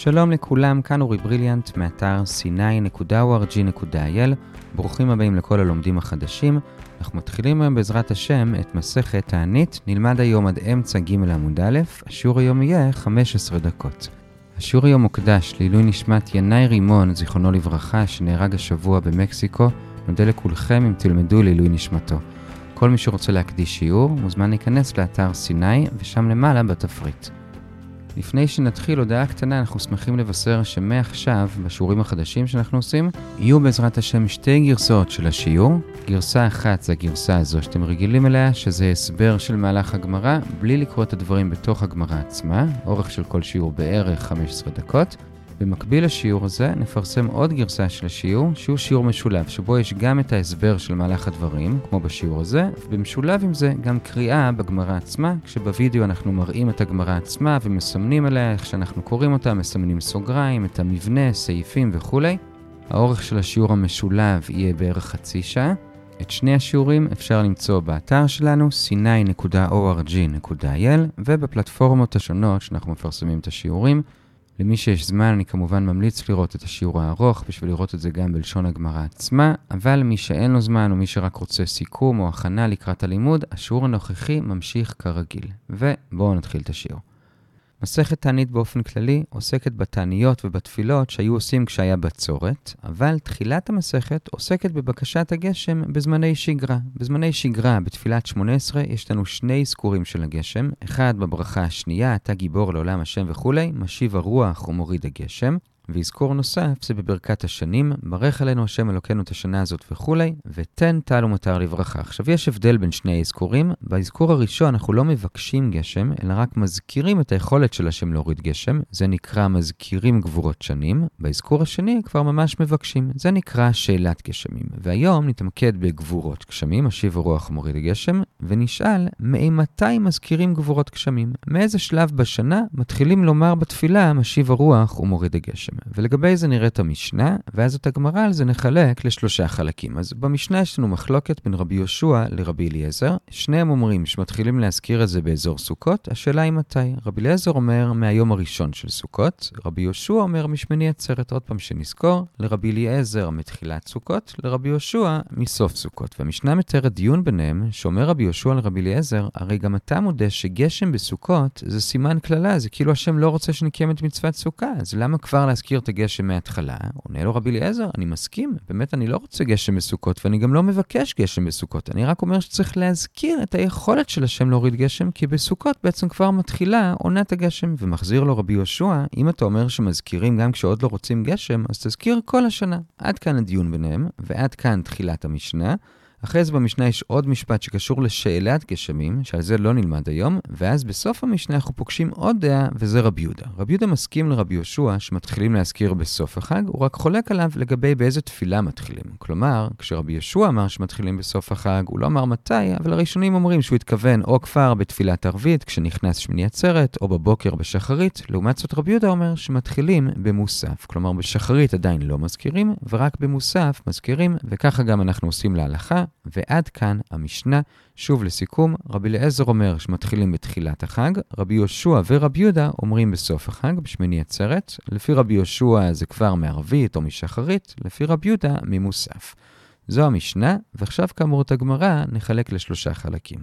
שלום לכולם, כאן אורי בריליאנט מאתר c9.org.il. ברוכים הבאים לכל הלומדים החדשים. אנחנו מתחילים היום בעזרת השם את מסכת תענית, נלמד היום עד אמצע ג' עמוד א', השיעור היום יהיה 15 דקות. השיעור היום מוקדש לעילוי נשמת ינאי רימון, זיכרונו לברכה, שנהרג השבוע במקסיקו. נודה לכולכם אם תלמדו לעילוי נשמתו. כל מי שרוצה להקדיש שיעור, מוזמן להיכנס לאתר סיני, ושם למעלה בתפריט. לפני שנתחיל הודעה קטנה, אנחנו שמחים לבשר שמעכשיו, בשיעורים החדשים שאנחנו עושים, יהיו בעזרת השם שתי גרסאות של השיעור. גרסה אחת זה הגרסה הזו שאתם רגילים אליה, שזה הסבר של מהלך הגמרא, בלי לקרוא את הדברים בתוך הגמרא עצמה, אורך של כל שיעור בערך 15 דקות. במקביל לשיעור הזה, נפרסם עוד גרסה של השיעור, שהוא שיעור משולב, שבו יש גם את ההסבר של מהלך הדברים, כמו בשיעור הזה, ובמשולב עם זה גם קריאה בגמרא עצמה, כשבווידאו אנחנו מראים את הגמרא עצמה ומסמנים עליה איך שאנחנו קוראים אותה, מסמנים סוגריים, את המבנה, סעיפים וכולי. האורך של השיעור המשולב יהיה בערך חצי שעה. את שני השיעורים אפשר למצוא באתר שלנו, c9.org.il, ובפלטפורמות השונות שאנחנו מפרסמים את השיעורים. למי שיש זמן, אני כמובן ממליץ לראות את השיעור הארוך, בשביל לראות את זה גם בלשון הגמרא עצמה, אבל מי שאין לו זמן, או מי שרק רוצה סיכום או הכנה לקראת הלימוד, השיעור הנוכחי ממשיך כרגיל. ובואו נתחיל את השיעור. מסכת תענית באופן כללי עוסקת בתעניות ובתפילות שהיו עושים כשהיה בצורת, אבל תחילת המסכת עוסקת בבקשת הגשם בזמני שגרה. בזמני שגרה, בתפילת 18, יש לנו שני אזכורים של הגשם, אחד בברכה השנייה, אתה גיבור לעולם השם וכולי, משיב הרוח ומוריד הגשם. ואזכור נוסף זה בברכת השנים, ברך עלינו השם אלוקינו את השנה הזאת וכולי, ותן טל ומטר לברכה. עכשיו יש הבדל בין שני האזכורים, באזכור הראשון אנחנו לא מבקשים גשם, אלא רק מזכירים את היכולת של השם להוריד גשם, זה נקרא מזכירים גבורות שנים, באזכור השני כבר ממש מבקשים, זה נקרא שאלת גשמים. והיום נתמקד בגבורות גשמים, השיב הרוח מוריד הגשם, ונשאל, מאימתי מזכירים גבורות גשמים? מאיזה שלב בשנה מתחילים לומר בתפילה, משיב הרוח ומוריד הגשם? ולגבי זה נראה את המשנה, ואז את הגמרא על זה נחלק לשלושה חלקים. אז במשנה יש לנו מחלוקת בין רבי יהושע לרבי אליעזר. שניהם אומרים שמתחילים להזכיר את זה באזור סוכות, השאלה היא מתי. רבי אליעזר אומר מהיום הראשון של סוכות, רבי יהושע אומר משמיני עצרת, עוד פעם שנזכור, לרבי אליעזר מתחילת סוכות, לרבי יהושע מסוף סוכות. והמשנה מתארת דיון ביניהם, שאומר רבי יהושע לרבי אליעזר, הרי גם אתה מודה שגשם בסוכות זה סימן קללה, זה כאילו השם לא רוצה שנקיים את מצוות סוכה, אז למה כבר להזכיר להזכיר את הגשם מההתחלה, עונה לו רבי אליעזר, אני מסכים, באמת אני לא רוצה גשם בסוכות, ואני גם לא מבקש גשם בסוכות. אני רק אומר שצריך להזכיר את היכולת של השם להוריד גשם, כי בסוכות בעצם כבר מתחילה עונת הגשם. ומחזיר לו רבי יהושע, אם אתה אומר שמזכירים גם כשעוד לא רוצים גשם, אז תזכיר כל השנה. עד כאן הדיון ביניהם, ועד כאן תחילת המשנה. אחרי זה במשנה יש עוד משפט שקשור לשאלת גשמים, שעל זה לא נלמד היום, ואז בסוף המשנה אנחנו פוגשים עוד דעה, וזה רבי יהודה. רבי יהודה מסכים לרבי יהושע שמתחילים להזכיר בסוף החג, הוא רק חולק עליו לגבי באיזה תפילה מתחילים. כלומר, כשרבי יהושע אמר שמתחילים בסוף החג, הוא לא אמר מתי, אבל הראשונים אומרים שהוא התכוון או כבר בתפילת ערבית, כשנכנס שמיני עצרת, או בבוקר בשחרית. לעומת זאת רבי יהודה אומר שמתחילים במוסף. כלומר, בשחרית עדיין לא מזכירים, ורק במוסף מזכירים, וככה גם אנחנו עושים להלכה. ועד כאן המשנה. שוב לסיכום, רבי אליעזר אומר שמתחילים בתחילת החג, רבי יהושע ורבי יהודה אומרים בסוף החג, בשמיני עצרת. לפי רבי יהושע זה כבר מערבית או משחרית, לפי רבי יהודה ממוסף. זו המשנה, ועכשיו כאמור את הגמרא נחלק לשלושה חלקים.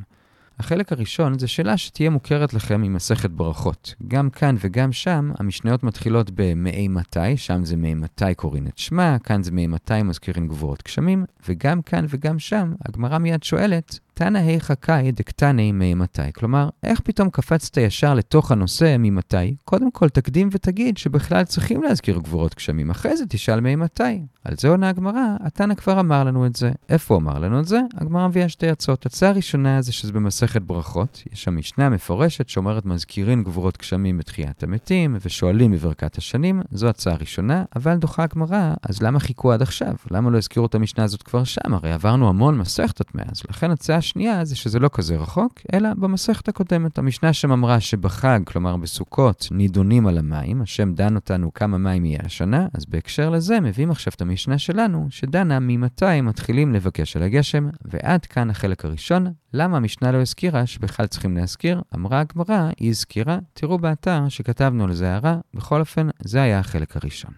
החלק הראשון זה שאלה שתהיה מוכרת לכם ממסכת ברכות. גם כאן וגם שם, המשניות מתחילות במאי מתי, שם זה מאי מתי קוראים את שמה, כאן זה מאי מתי מזכירים גבורות גשמים, וגם כאן וגם שם, הגמרא מיד שואלת, תנא היכא קאי דקתני ממתי. כלומר, איך פתאום קפצת ישר לתוך הנושא ממתי? קודם כל תקדים ותגיד שבכלל צריכים להזכיר גבורות גשמים, אחרי זה תשאל ממתי. על זה עונה הגמרא, התנא כבר אמר לנו את זה. איפה הוא אמר לנו את זה? הגמרא מביאה שתי הצעות. הצעה הראשונה זה שזה במסכת ברכות. יש שם משנה מפורשת שאומרת מזכירים גבורות גשמים בתחיית המתים, ושואלים בברכת השנים. זו הצעה ראשונה, אבל דוחה הגמרא, אז למה חיכו עד עכשיו? למה לא הזכירו את המשנה הזאת כבר שם? הרי עברנו המון מסכתות מאז. לכן הצעה השנייה זה שזה לא כזה רחוק, אלא במסכת הקודמת. המשנה שם אמרה שבחג, כלומר בסוכות, נידונים על המים, השם דן אותנו כמה מים יהיה השנה, אז בהקשר לזה מביאים עכשיו את המשנה שלנו, שדנה ממתי מתחילים לבקש על הגשם, ועד כאן החלק הראשון. למה המשנה לא הזכירה שבכלל צריכים להזכיר? אמרה הגמרא, היא הזכירה, תראו באתר שכתבנו על זה הערה, בכל אופן, זה היה החלק הראשון.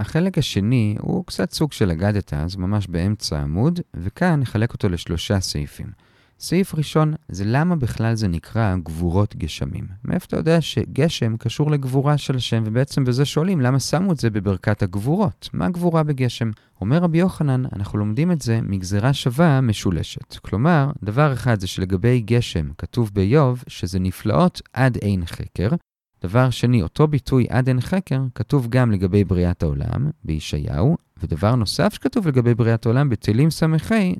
החלק השני הוא קצת סוג של אגדתא, זה ממש באמצע העמוד, וכאן נחלק אותו לשלושה סעיפים. סעיף ראשון זה למה בכלל זה נקרא גבורות גשמים. מאיפה אתה יודע שגשם קשור לגבורה של השם, ובעצם בזה שואלים למה שמו את זה בברכת הגבורות? מה גבורה בגשם? אומר רבי יוחנן, אנחנו לומדים את זה מגזרה שווה משולשת. כלומר, דבר אחד זה שלגבי גשם כתוב באיוב שזה נפלאות עד אין חקר, דבר שני, אותו ביטוי עד אין חקר כתוב גם לגבי בריאת העולם, בישעיהו, ודבר נוסף שכתוב לגבי בריאת העולם בתהילים ס"ה,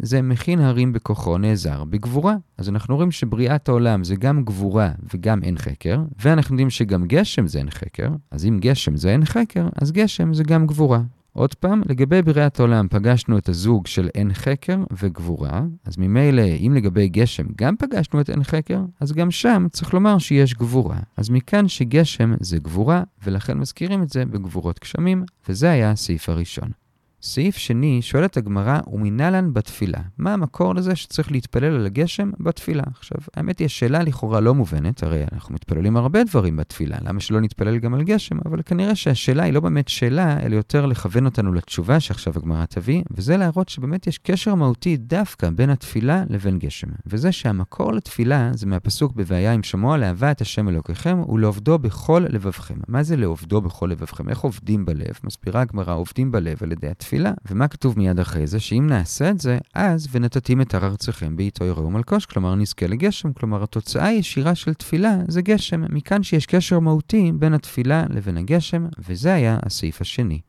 זה מכין הרים בכוחו נעזר בגבורה. אז אנחנו רואים שבריאת העולם זה גם גבורה וגם אין חקר, ואנחנו יודעים שגם גשם זה אין חקר, אז אם גשם זה אין חקר, אז גשם זה גם גבורה. עוד פעם, לגבי בריאת העולם פגשנו את הזוג של עין חקר וגבורה, אז ממילא, אם לגבי גשם גם פגשנו את עין חקר, אז גם שם צריך לומר שיש גבורה. אז מכאן שגשם זה גבורה, ולכן מזכירים את זה בגבורות גשמים, וזה היה הסעיף הראשון. סעיף שני, שואלת הגמרא, ומנהלן בתפילה. מה המקור לזה שצריך להתפלל על הגשם בתפילה? עכשיו, האמת היא, השאלה לכאורה לא מובנת, הרי אנחנו מתפללים הרבה דברים בתפילה, למה שלא נתפלל גם על גשם? אבל כנראה שהשאלה היא לא באמת שאלה, אלא יותר לכוון אותנו לתשובה שעכשיו הגמרא תביא, וזה להראות שבאמת יש קשר מהותי דווקא בין התפילה לבין גשם. וזה שהמקור לתפילה זה מהפסוק ב"והיה עם שמוע לאהבה את השם אלוקיכם ולעובדו בכל לבבכם. מה זה לעובדו בכל לבבכם? איך עובדים בלב? מסבירה הגמרא, עובדים בלב על ידי התפילה. התפילה. ומה כתוב מיד אחרי זה? שאם נעשה את זה, אז ונתתים את הר ארציכם בעיתו יראו מלקוש, כלומר נזכה לגשם, כלומר התוצאה הישירה של תפילה זה גשם. מכאן שיש קשר מהותי בין התפילה לבין הגשם, וזה היה הסעיף השני.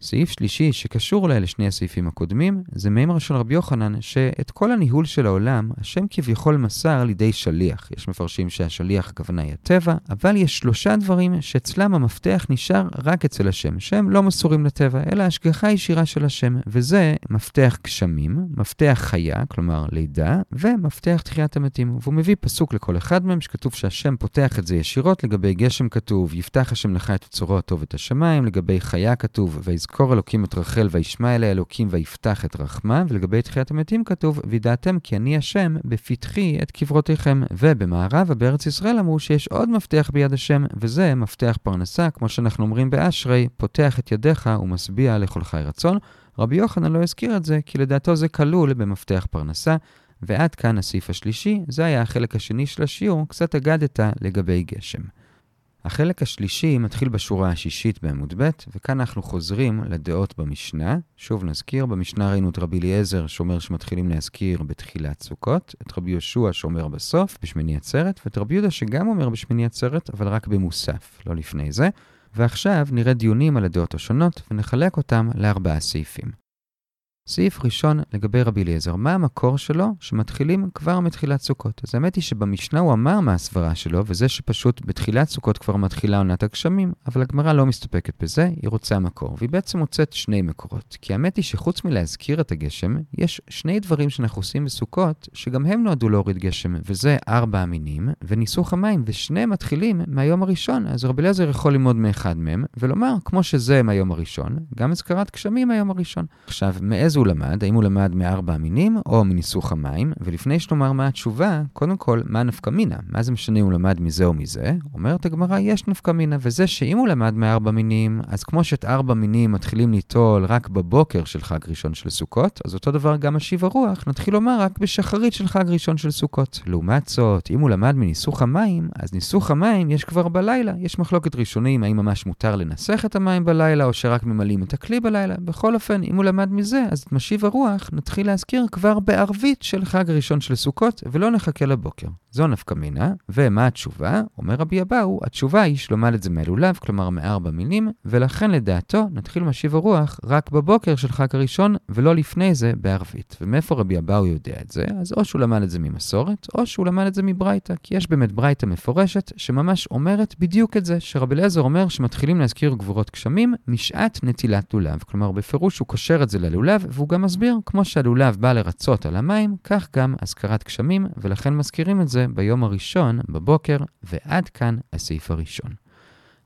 סעיף שלישי שקשור אולי לשני הסעיפים הקודמים, זה מימר של רבי יוחנן, שאת כל הניהול של העולם, השם כביכול מסר לידי שליח. יש מפרשים שהשליח הכוונה היא הטבע, אבל יש שלושה דברים שאצלם המפתח נשאר רק אצל השם, שהם לא מסורים לטבע, אלא השגחה ישירה של השם, וזה מפתח גשמים, מפתח חיה, כלומר לידה, ומפתח תחיית המתים. והוא מביא פסוק לכל אחד מהם, שכתוב שהשם פותח את זה ישירות, לגבי גשם כתוב, יפתח השם לך את צורו הטוב את השמיים, לגבי חיה כתוב, ויזכור אלוקים את רחל וישמע אליה אלוקים ויפתח את רחמה, ולגבי תחיית המתים כתוב, וידעתם כי אני השם בפתחי את קברותיכם. ובמערב בארץ ישראל אמרו שיש עוד מפתח ביד השם, וזה מפתח פרנסה, כמו שאנחנו אומרים באשרי, פותח את ידיך ומשביע לכל חי רצון. רבי יוחנן לא הזכיר את זה, כי לדעתו זה כלול במפתח פרנסה. ועד כאן הסעיף השלישי, זה היה החלק השני של השיעור, קצת אגדת לגבי גשם. החלק השלישי מתחיל בשורה השישית בעמוד ב', וכאן אנחנו חוזרים לדעות במשנה. שוב נזכיר, במשנה ראינו את רבי אליעזר שאומר שמתחילים להזכיר בתחילת סוכות, את רבי יהושע שאומר בסוף, בשמיני עצרת, ואת רבי יהודה שגם אומר בשמיני עצרת, אבל רק במוסף, לא לפני זה. ועכשיו נראה דיונים על הדעות השונות, ונחלק אותם לארבעה סעיפים. סעיף ראשון לגבי רבי אליעזר, מה המקור שלו שמתחילים כבר מתחילת סוכות? אז האמת היא שבמשנה הוא אמר מה הסברה שלו, וזה שפשוט בתחילת סוכות כבר מתחילה עונת הגשמים, אבל הגמרא לא מסתפקת בזה, היא רוצה מקור, והיא בעצם מוצאת שני מקורות. כי האמת היא שחוץ מלהזכיר את הגשם, יש שני דברים שאנחנו עושים בסוכות, שגם הם נועדו להוריד גשם, וזה ארבע המינים, וניסוך המים, ושניהם מתחילים מהיום הראשון, אז רבי אליעזר יכול ללמוד מאחד מהם, ולומר, כמו שזה מהיום הראשון, גם הזכרת גשמים מהיום הראשון. עכשיו, מאיזה הוא למד, האם הוא למד מארבע המינים או מניסוך המים, ולפני שנאמר מה התשובה, קודם כל, מה נפקא מינה? מה זה משנה אם הוא למד מזה או מזה? אומרת הגמרא, יש נפקא מינה, וזה שאם הוא למד מארבע מינים, אז כמו שאת ארבע מינים מתחילים ליטול רק בבוקר של חג ראשון של סוכות, אז אותו דבר גם משיב הרוח, נתחיל לומר רק בשחרית של חג ראשון של סוכות. לעומת זאת, אם הוא למד מניסוך המים, אז ניסוך המים יש כבר בלילה. יש מחלוקת ראשונים האם ממש מותר לנסח את המים בלילה, או שרק ממלאים את הכלי בלילה. בכל אופן, אם הוא למד מזה, אז את משיב הרוח נתחיל להזכיר כבר בערבית של חג ראשון של סוכות, ולא נחכה לבוקר. זו נפקא מינה, ומה התשובה? אומר רבי אבאו, התשובה היא שלומד את זה מהלולב, כלומר מארבע מינים, ולכן לדעתו נתחיל משיב הרוח רק בבוקר של חג הראשון, ולא לפני זה בערבית. ומאיפה רבי אבאו יודע את זה? אז או שהוא למד את זה ממסורת, או שהוא למד את זה מברייתא, כי יש באמת ברייתא מפורשת, שממש אומרת בדיוק את זה, שרבי אליעזר אומר שמתחילים להזכיר גבורות גשמים משעת נטילת לולב. כלומר, בפירוש הוא קושר את זה ללולב, והוא גם מסביר, כמו שהלולב בא לרצות על המים, כך גם אזכרת גשמים, ולכן מזכירים את זה ביום הראשון, בבוקר, ועד כאן הסעיף הראשון.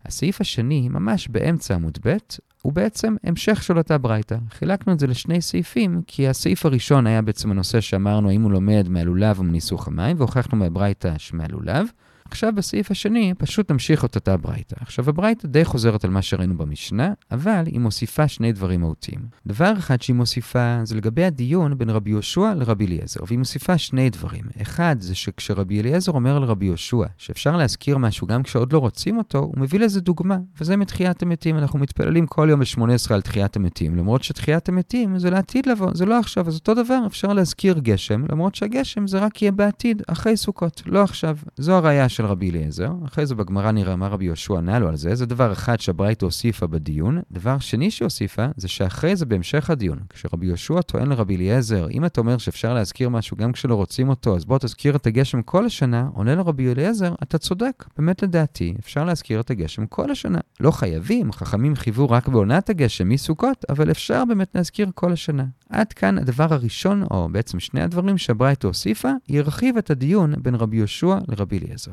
הסעיף השני, ממש באמצע עמוד ב', הוא בעצם המשך של אותה ברייתא. חילקנו את זה לשני סעיפים, כי הסעיף הראשון היה בעצם הנושא שאמרנו האם הוא לומד מהלולב או מניסוך המים, והוכחנו מהברייתא שמהלולב. עכשיו בסעיף השני פשוט נמשיך את אותה ברייתא. עכשיו הברייתא די חוזרת על מה שראינו במשנה, אבל היא מוסיפה שני דברים מהותיים. דבר אחד שהיא מוסיפה זה לגבי הדיון בין רבי יהושע לרבי אליעזר, והיא מוסיפה שני דברים. אחד זה שכשרבי אליעזר אומר לרבי יהושע שאפשר להזכיר משהו גם כשעוד לא רוצים אותו, הוא מביא לזה דוגמה, וזה מתחיית המתים. אנחנו מתפללים כל יום ב-18 על תחיית המתים, למרות שתחיית המתים זה לעתיד לבוא, זה לא עכשיו, אז אותו דבר אפשר להזכיר גשם, למרות שהגשם זה רק יהיה בעתיד, אחרי סוכות, לא עכשיו. זו הראייה של רבי אליעזר, אחרי זה בגמרא נראה מה רבי יהושע ענה לו על זה, זה דבר אחד שהברייתא הוסיפה בדיון. דבר שני שהוסיפה, זה שאחרי זה בהמשך הדיון, כשרבי יהושע טוען לרבי אליעזר, אם אתה אומר שאפשר להזכיר משהו גם כשלא רוצים אותו, אז בוא תזכיר את הגשם כל השנה, עונה לרבי אליעזר, אתה צודק, באמת לדעתי, אפשר להזכיר את הגשם כל השנה. לא חייבים, חכמים חייבו רק בעונת הגשם מסוכות, אבל אפשר באמת להזכיר כל השנה. עד כאן הדבר הראשון, או בעצם שני הדברים שהברייתא הוסיפה, ירחיב את הדיון בין רבי יהושע לרבי אליעזר.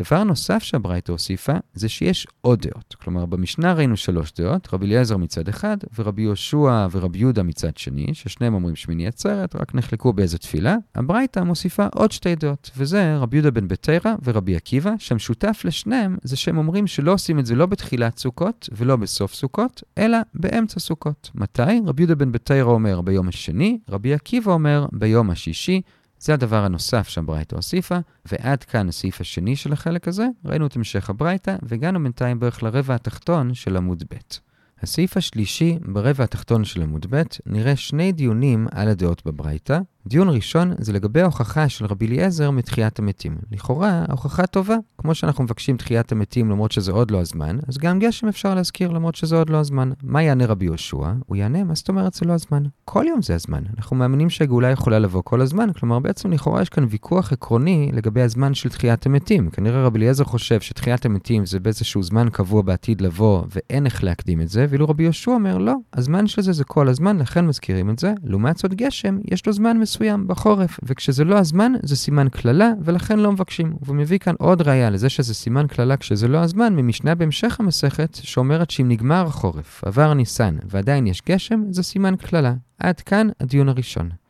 דבר נוסף שהברייתא הוסיפה, זה שיש עוד דעות. כלומר, במשנה ראינו שלוש דעות, רבי אליעזר מצד אחד, ורבי יהושע ורבי יהודה מצד שני, ששניהם אומרים שמיני עצרת, רק נחלקו באיזה תפילה. הברייתא מוסיפה עוד שתי דעות, וזה רבי יהודה בן בתרא ורבי עקיבא, שהמשותף לשניהם זה שהם אומרים שלא עושים את זה לא בתחילת סוכות ולא בסוף סוכות, אלא באמצע סוכות. מתי? רבי יהודה בן בתרא אומר ביום השני, רבי עקיבא אומר ביום השישי. זה הדבר הנוסף שהברייתא הוסיפה, ועד כאן הסעיף השני של החלק הזה, ראינו את המשך הברייתא, והגענו בינתיים בערך לרבע התחתון של עמוד ב'. הסעיף השלישי, ברבע התחתון של עמוד ב', נראה שני דיונים על הדעות בברייתא, דיון ראשון זה לגבי ההוכחה של רבי אליעזר מתחיית המתים. לכאורה, ההוכחה טובה. כמו שאנחנו מבקשים תחיית המתים למרות שזה עוד לא הזמן, אז גם גשם אפשר להזכיר למרות שזה עוד לא הזמן. מה יענה רבי יהושע? הוא יענה, מה זאת אומרת זה לא הזמן? כל יום זה הזמן. אנחנו מאמינים שהגאולה יכולה לבוא כל הזמן, כלומר בעצם לכאורה יש כאן ויכוח עקרוני לגבי הזמן של תחיית המתים. כנראה רבי אליעזר חושב שתחיית המתים זה באיזשהו זמן קבוע בעתיד לבוא ואין איך להקדים את זה, ואילו רבי יהושע אומר לא, הזמן של זה זה כל הזמן, לכן מזכירים את זה. לעומת זאת גשם, יש לו זמן מסוים בחורף, וכשזה לא הזמן, זה סימן קללה, ולכן לא מבקשים. והוא מביא כאן עוד ראיה לזה שזה סימן קללה כשזה לא הזמן, ממשנה בהמשך המסכת, שאומרת שאם נגמר החורף, עבר ניסן, ועדיין יש גשם, זה סימן קללה. עד כאן הדיון הראשון.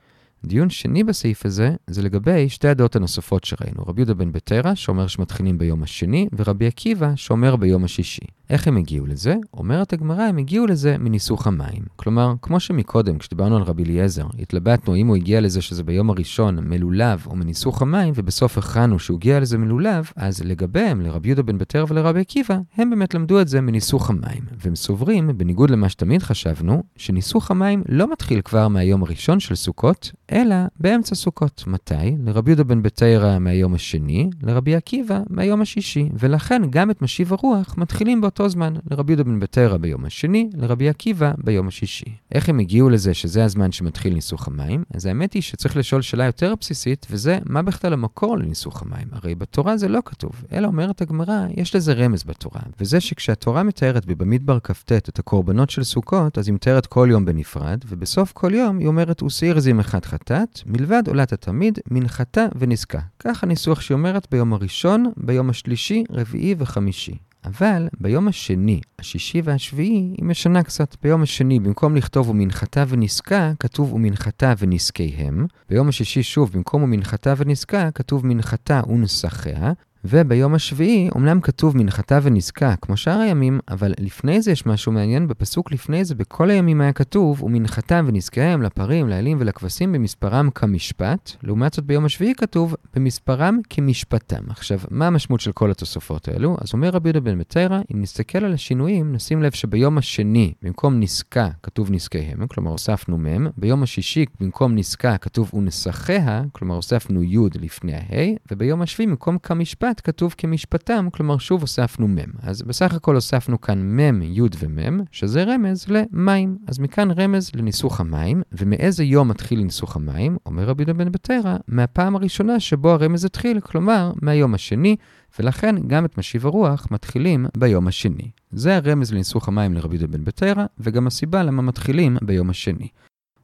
דיון שני בסעיף הזה, זה לגבי שתי הדעות הנוספות שראינו. רבי יהודה בן בתרא, שאומר שמתחילים ביום השני, ורבי עקיבא, שאומר ביום השישי. איך הם הגיעו לזה? אומרת הגמרא, הם הגיעו לזה מניסוך המים. כלומר, כמו שמקודם, כשדיברנו על רבי אליעזר, התלבטנו אם הוא הגיע לזה שזה ביום הראשון מלולב או מניסוך המים, ובסוף הכרענו שהוא הגיע לזה מלולב, אז לגביהם, לרבי יהודה בן בתרא ולרבי עקיבא, הם באמת למדו את זה מניסוך המים. והם סוברים, בניגוד למה שתמיד חשבנו, שניסוך המים לא מתחיל כבר מהיום הראשון של סוכות, אלא באמצע סוכות. מתי? לרבי יהודה בן בתרא מהיום השני, לרבי עקיבא מהיום השישי. ולכן גם את משיב הרוח מתחילים באותו זמן, לרבי יהודה בן בתרא ביום השני, לרבי עקיבא ביום השישי. איך הם הגיעו לזה שזה הזמן שמתחיל ניסוך המים? אז האמת היא שצריך לשאול שאלה יותר בסיסית, וזה מה בכלל המקור לניסוך המים? הרי בתורה זה לא כתוב, אלא אומרת הגמרא, יש לזה רמז בתורה, וזה שכשהתורה מתארת בבמדבר כ"ט את הקורבנות של סוכות, אז היא מתארת כל יום בנפרד, ובסוף כל יום היא אומרת, ושעיר זים אחד חטאת, מלבד עולת התמיד, מנחתה ונזקה. כך הניסוח שהיא אומרת ביום הראשון, ביום השלישי, רביעי וחמישי. אבל ביום השני, השישי והשביעי, היא משנה קצת. ביום השני, במקום לכתוב ומנחתה ונסקה, כתוב ומנחתה ונזקיהם. ביום השישי, שוב, במקום ומנחתה ונסקה, כתוב מנחתה ונסחיה. וביום השביעי, אמנם כתוב מנחתה ונזקה, כמו שאר הימים, אבל לפני זה יש משהו מעניין, בפסוק לפני זה, בכל הימים היה כתוב, ומנחתם ונזקיהם לפרים, לאלים ולכבשים במספרם כמשפט, לעומת זאת ביום השביעי כתוב, במספרם כמשפטם. עכשיו, מה המשמעות של כל התוספות האלו? אז אומר רבי יהודה בן מטרה, אם נסתכל על השינויים, נשים לב שביום השני, במקום נסקה, כתוב נזקיהם, כלומר הוספנו מ', ביום השישי, במקום נסקה, כתוב ונסחיה, כלומר הוספנו י' לפני ה', וביום השביעי, במקום כמשפט, משפט כתוב כמשפטם, כלומר שוב הוספנו מ'. אז בסך הכל הוספנו כאן מ', י' ומ', שזה רמז למים. אז מכאן רמז לניסוך המים, ומאיזה יום מתחיל ניסוך המים? אומר רבי דוד בן בתרא, מהפעם הראשונה שבו הרמז התחיל, כלומר מהיום השני, ולכן גם את משיב הרוח מתחילים ביום השני. זה הרמז לניסוך המים לרבי דוד בן בתרא, וגם הסיבה למה מתחילים ביום השני.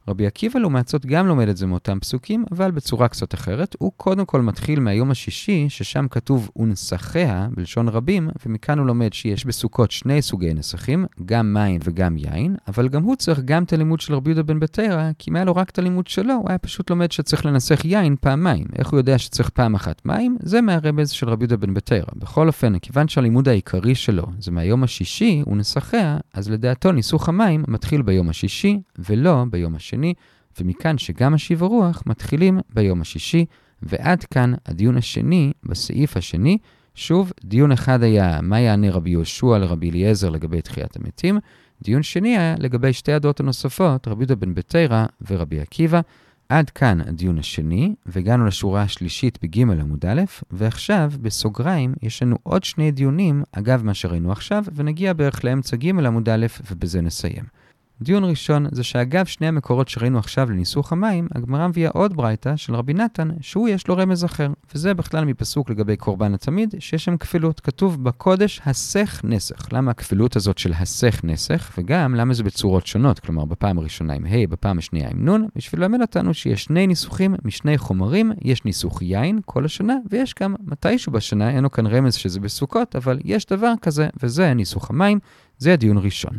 רבי עקיבא לעומת זאת גם לומד את זה מאותם פסוקים, אבל בצורה קצת אחרת. הוא קודם כל מתחיל מהיום השישי, ששם כתוב ונסחיה, בלשון רבים, ומכאן הוא לומד שיש בסוכות שני סוגי נסחים, גם מים וגם יין, אבל גם הוא צריך גם את הלימוד של רבי יהודה בן בתרא, כי אם היה לו רק את הלימוד שלו, הוא היה פשוט לומד שצריך לנסח יין פעמיים. איך הוא יודע שצריך פעם אחת מים? זה מהרמז של רבי יהודה בן בתרא. בכל אופן, כיוון שהלימוד העיקרי שלו זה מהיום השישי, הוא נסחיה, אז לדעתו ניסוך המים מתחיל ביום השישי, ולא ביום השני, ומכאן שגם השיב הרוח מתחילים ביום השישי, ועד כאן הדיון השני בסעיף השני. שוב, דיון אחד היה מה יענה רבי יהושע לרבי אליעזר לגבי תחיית המתים, דיון שני היה לגבי שתי הדעות הנוספות, רבי יהודה בן בתרא ורבי עקיבא. עד כאן הדיון השני, והגענו לשורה השלישית בג' עמוד א', ועכשיו, בסוגריים, יש לנו עוד שני דיונים, אגב מה שראינו עכשיו, ונגיע בערך לאמצע ג' עמוד א', ובזה נסיים. דיון ראשון זה שאגב שני המקורות שראינו עכשיו לניסוך המים, הגמרא מביאה עוד ברייתא של רבי נתן, שהוא יש לו רמז אחר. וזה בכלל מפסוק לגבי קורבן התמיד, שיש שם כפילות. כתוב בקודש הסך נסך. למה הכפילות הזאת של הסך נסך? וגם למה זה בצורות שונות? כלומר, בפעם הראשונה עם ה', בפעם השנייה עם נ', בשביל ללמד אותנו שיש שני ניסוחים משני חומרים, יש ניסוך יין כל השנה, ויש גם מתישהו בשנה, אין לו כאן רמז שזה בסוכות, אבל יש דבר כזה, וזה ניסוך המים. זה הדיון ראשון.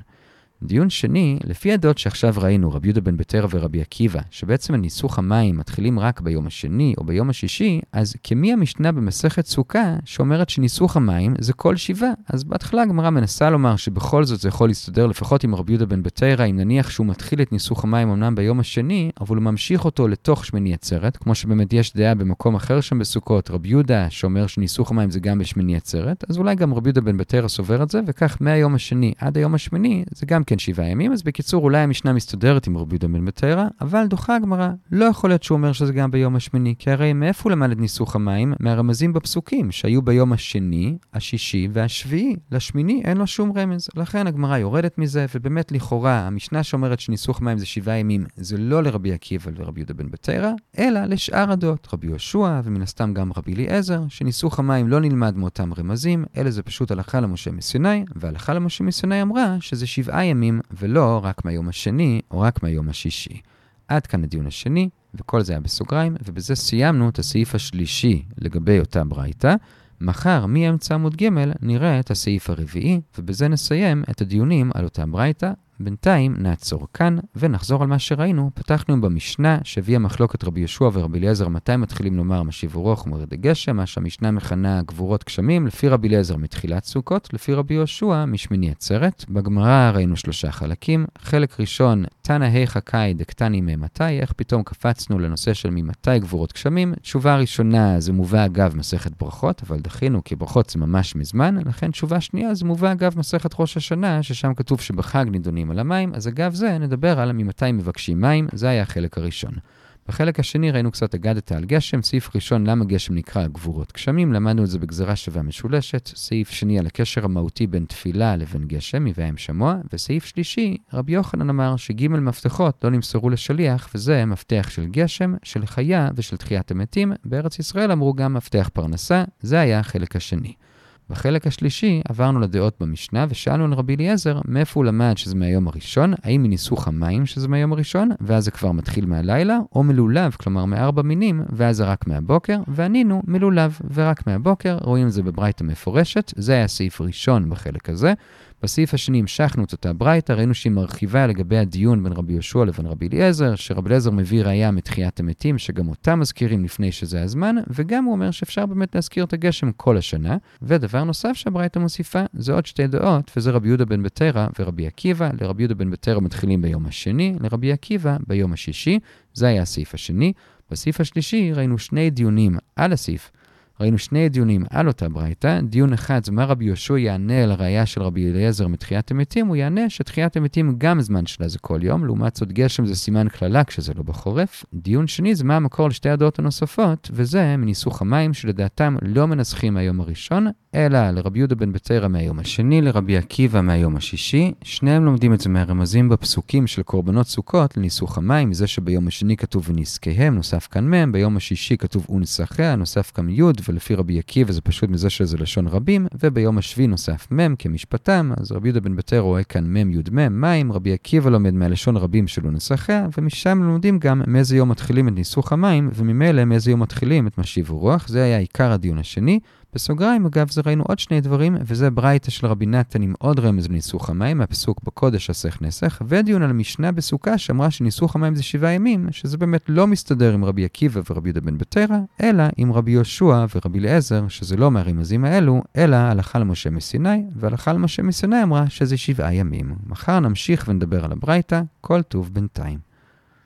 דיון שני, לפי הדעות שעכשיו ראינו, רבי יהודה בן בתרא ורבי עקיבא, שבעצם הניסוך המים מתחילים רק ביום השני או ביום השישי, אז כמי המשנה במסכת סוכה שאומרת שניסוך המים זה כל שבעה? אז בהתחלה הגמרא מנסה לומר שבכל זאת זה יכול להסתדר לפחות עם רבי יהודה בן בתרא, אם נניח שהוא מתחיל את ניסוך המים אמנם ביום השני, אבל הוא ממשיך אותו לתוך שמיני עצרת, כמו שבאמת יש דעה במקום אחר שם בסוכות, רבי יהודה שאומר שניסוך המים זה גם בשמיני עצרת, אז אולי גם רבי יהודה בן בתרא סובר את זה, וכך מהיום השני עד היום השמיני זה גם כן שבעה ימים, אז בקיצור, אולי המשנה מסתדרת עם רבי יהודה בן בתרא, אבל דוחה הגמרא. לא יכול להיות שהוא אומר שזה גם ביום השמיני, כי הרי מאיפה הוא למד את ניסוך המים? מהרמזים בפסוקים, שהיו ביום השני, השישי והשביעי. לשמיני אין לו שום רמז. לכן הגמרא יורדת מזה, ובאמת לכאורה, המשנה שאומרת שניסוך מים זה שבעה ימים, זה לא לרבי עקיבא ולרבי יהודה בן בתרא, אלא לשאר הדעות, רבי יהושע, ומן הסתם גם רבי אליעזר, שניסוך המים לא נלמד מאותם רמזים, אלא זה פשוט הלכה למשה מסיני, והלכה למשה מסיני אמרה שזה שבעה ימים ולא רק מהיום השני או רק מהיום השישי. עד כאן הדיון השני, וכל זה היה בסוגריים, ובזה סיימנו את הסעיף השלישי לגבי אותה ברייתא. מחר, מאמצע עמוד ג', נראה את הסעיף הרביעי, ובזה נסיים את הדיונים על אותה ברייתא. בינתיים נעצור כאן ונחזור על מה שראינו. פתחנו במשנה שהביאה מחלוקת רבי יהושע ורבי אליעזר מתי מתחילים לומר משיב רוח ומרד הגשם, מה שהמשנה מכנה גבורות גשמים, לפי רבי אליעזר מתחילת סוכות, לפי רבי יהושע משמיני עצרת. בגמרא ראינו שלושה חלקים. חלק ראשון, תנא היכא קאי דקתני ממתי, איך פתאום קפצנו לנושא של ממתי גבורות גשמים. תשובה ראשונה זה מובא אגב מסכת ברכות, אבל דחינו כי ברכות זה ממש מזמן, לכן תשובה שנייה זה מובא אגב מסכת ראש השנה, ששם כתוב שבחג נידונים על המים, אז אגב זה נדבר על ממתי מבקשים מים, זה היה החלק הראשון. בחלק השני ראינו קצת אגדת על גשם, סעיף ראשון למה גשם נקרא גבורות גשמים, למדנו את זה בגזרה שווה משולשת, סעיף שני על הקשר המהותי בין תפילה לבין גשם, מבהם שמוע, וסעיף שלישי, רבי יוחנן אמר שג' מפתחות לא נמסרו לשליח, וזה מפתח של גשם, של חיה ושל תחיית המתים, בארץ ישראל אמרו גם מפתח פרנסה, זה היה החלק השני. בחלק השלישי עברנו לדעות במשנה ושאלנו על רבי אליעזר מאיפה הוא למד שזה מהיום הראשון, האם מניסוך המים שזה מהיום הראשון, ואז זה כבר מתחיל מהלילה, או מלולב, כלומר מארבע מינים, ואז זה רק מהבוקר, וענינו מלולב ורק מהבוקר, רואים את זה בברייתא מפורשת, זה היה סעיף ראשון בחלק הזה. בסעיף השני המשכנו את אותה ברייתא, ראינו שהיא מרחיבה לגבי הדיון בין רבי יהושע לבין רבי אליעזר, שרבי אליעזר מביא ראייה מתחיית המתים, שגם אותה מזכירים לפני שזה הזמן, וגם הוא אומר שאפשר באמת להזכיר את הגשם כל השנה. ודבר נוסף שהברייתא מוסיפה, זה עוד שתי דעות, וזה רבי יהודה בן בתרא ורבי עקיבא. לרבי יהודה בן בתרא מתחילים ביום השני, לרבי עקיבא ביום השישי. זה היה הסעיף השני. בסעיף השלישי ראינו שני דיונים על הסעיף. ראינו שני דיונים על אותה ברייתא. דיון אחד זה מה רבי יהושע יענה על הראייה של רבי אליעזר מתחיית המתים, הוא יענה שתחיית המתים גם זמן שלה זה כל יום, לעומת זאת גשם זה סימן קללה כשזה לא בחורף. דיון שני זה מה המקור לשתי הדעות הנוספות, וזה מניסוך המים שלדעתם לא מנסחים מהיום הראשון, אלא לרבי יהודה בן בתרא מהיום השני, לרבי עקיבא מהיום השישי. שניהם לומדים את זה מהרמזים בפסוקים של קורבנות סוכות לניסוך המים, מזה שביום השני כתוב ונזקיהם, נוסף כאן מ', ביום השישי כתוב ונסחיה, נוסף כאן י', ולפי רבי עקיבא זה פשוט מזה שזה לשון רבים, וביום השביעי נוסף מ' כמשפטם, אז רבי יהודה בן בתר רואה כאן מ' י' מ', מים, רבי עקיבא לומד מהלשון רבים שלו נסחיה, ומשם לומדים גם מאיזה יום מתחילים את ניסוך המים, וממילא מאיזה יום מתחילים את משיב הרוח, זה היה עיקר הדיון השני. בסוגריים, אגב, זה ראינו עוד שני דברים, וזה ברייתא של רבי נתן עם עוד רמז בניסוך המים, מהפסוק בקודש אסך נסך, ודיון על המשנה בסוכה שאמרה שניסוך המים זה שבעה ימים, שזה באמת לא מסתדר עם רבי עקיבא ורבי יהודה בן בתרא, אלא עם רבי יהושע ורבי אליעזר, שזה לא מהרמזים האלו, אלא הלכה למשה מסיני, והלכה למשה מסיני אמרה שזה שבעה ימים. מחר נמשיך ונדבר על הברייתא, כל טוב בינתיים.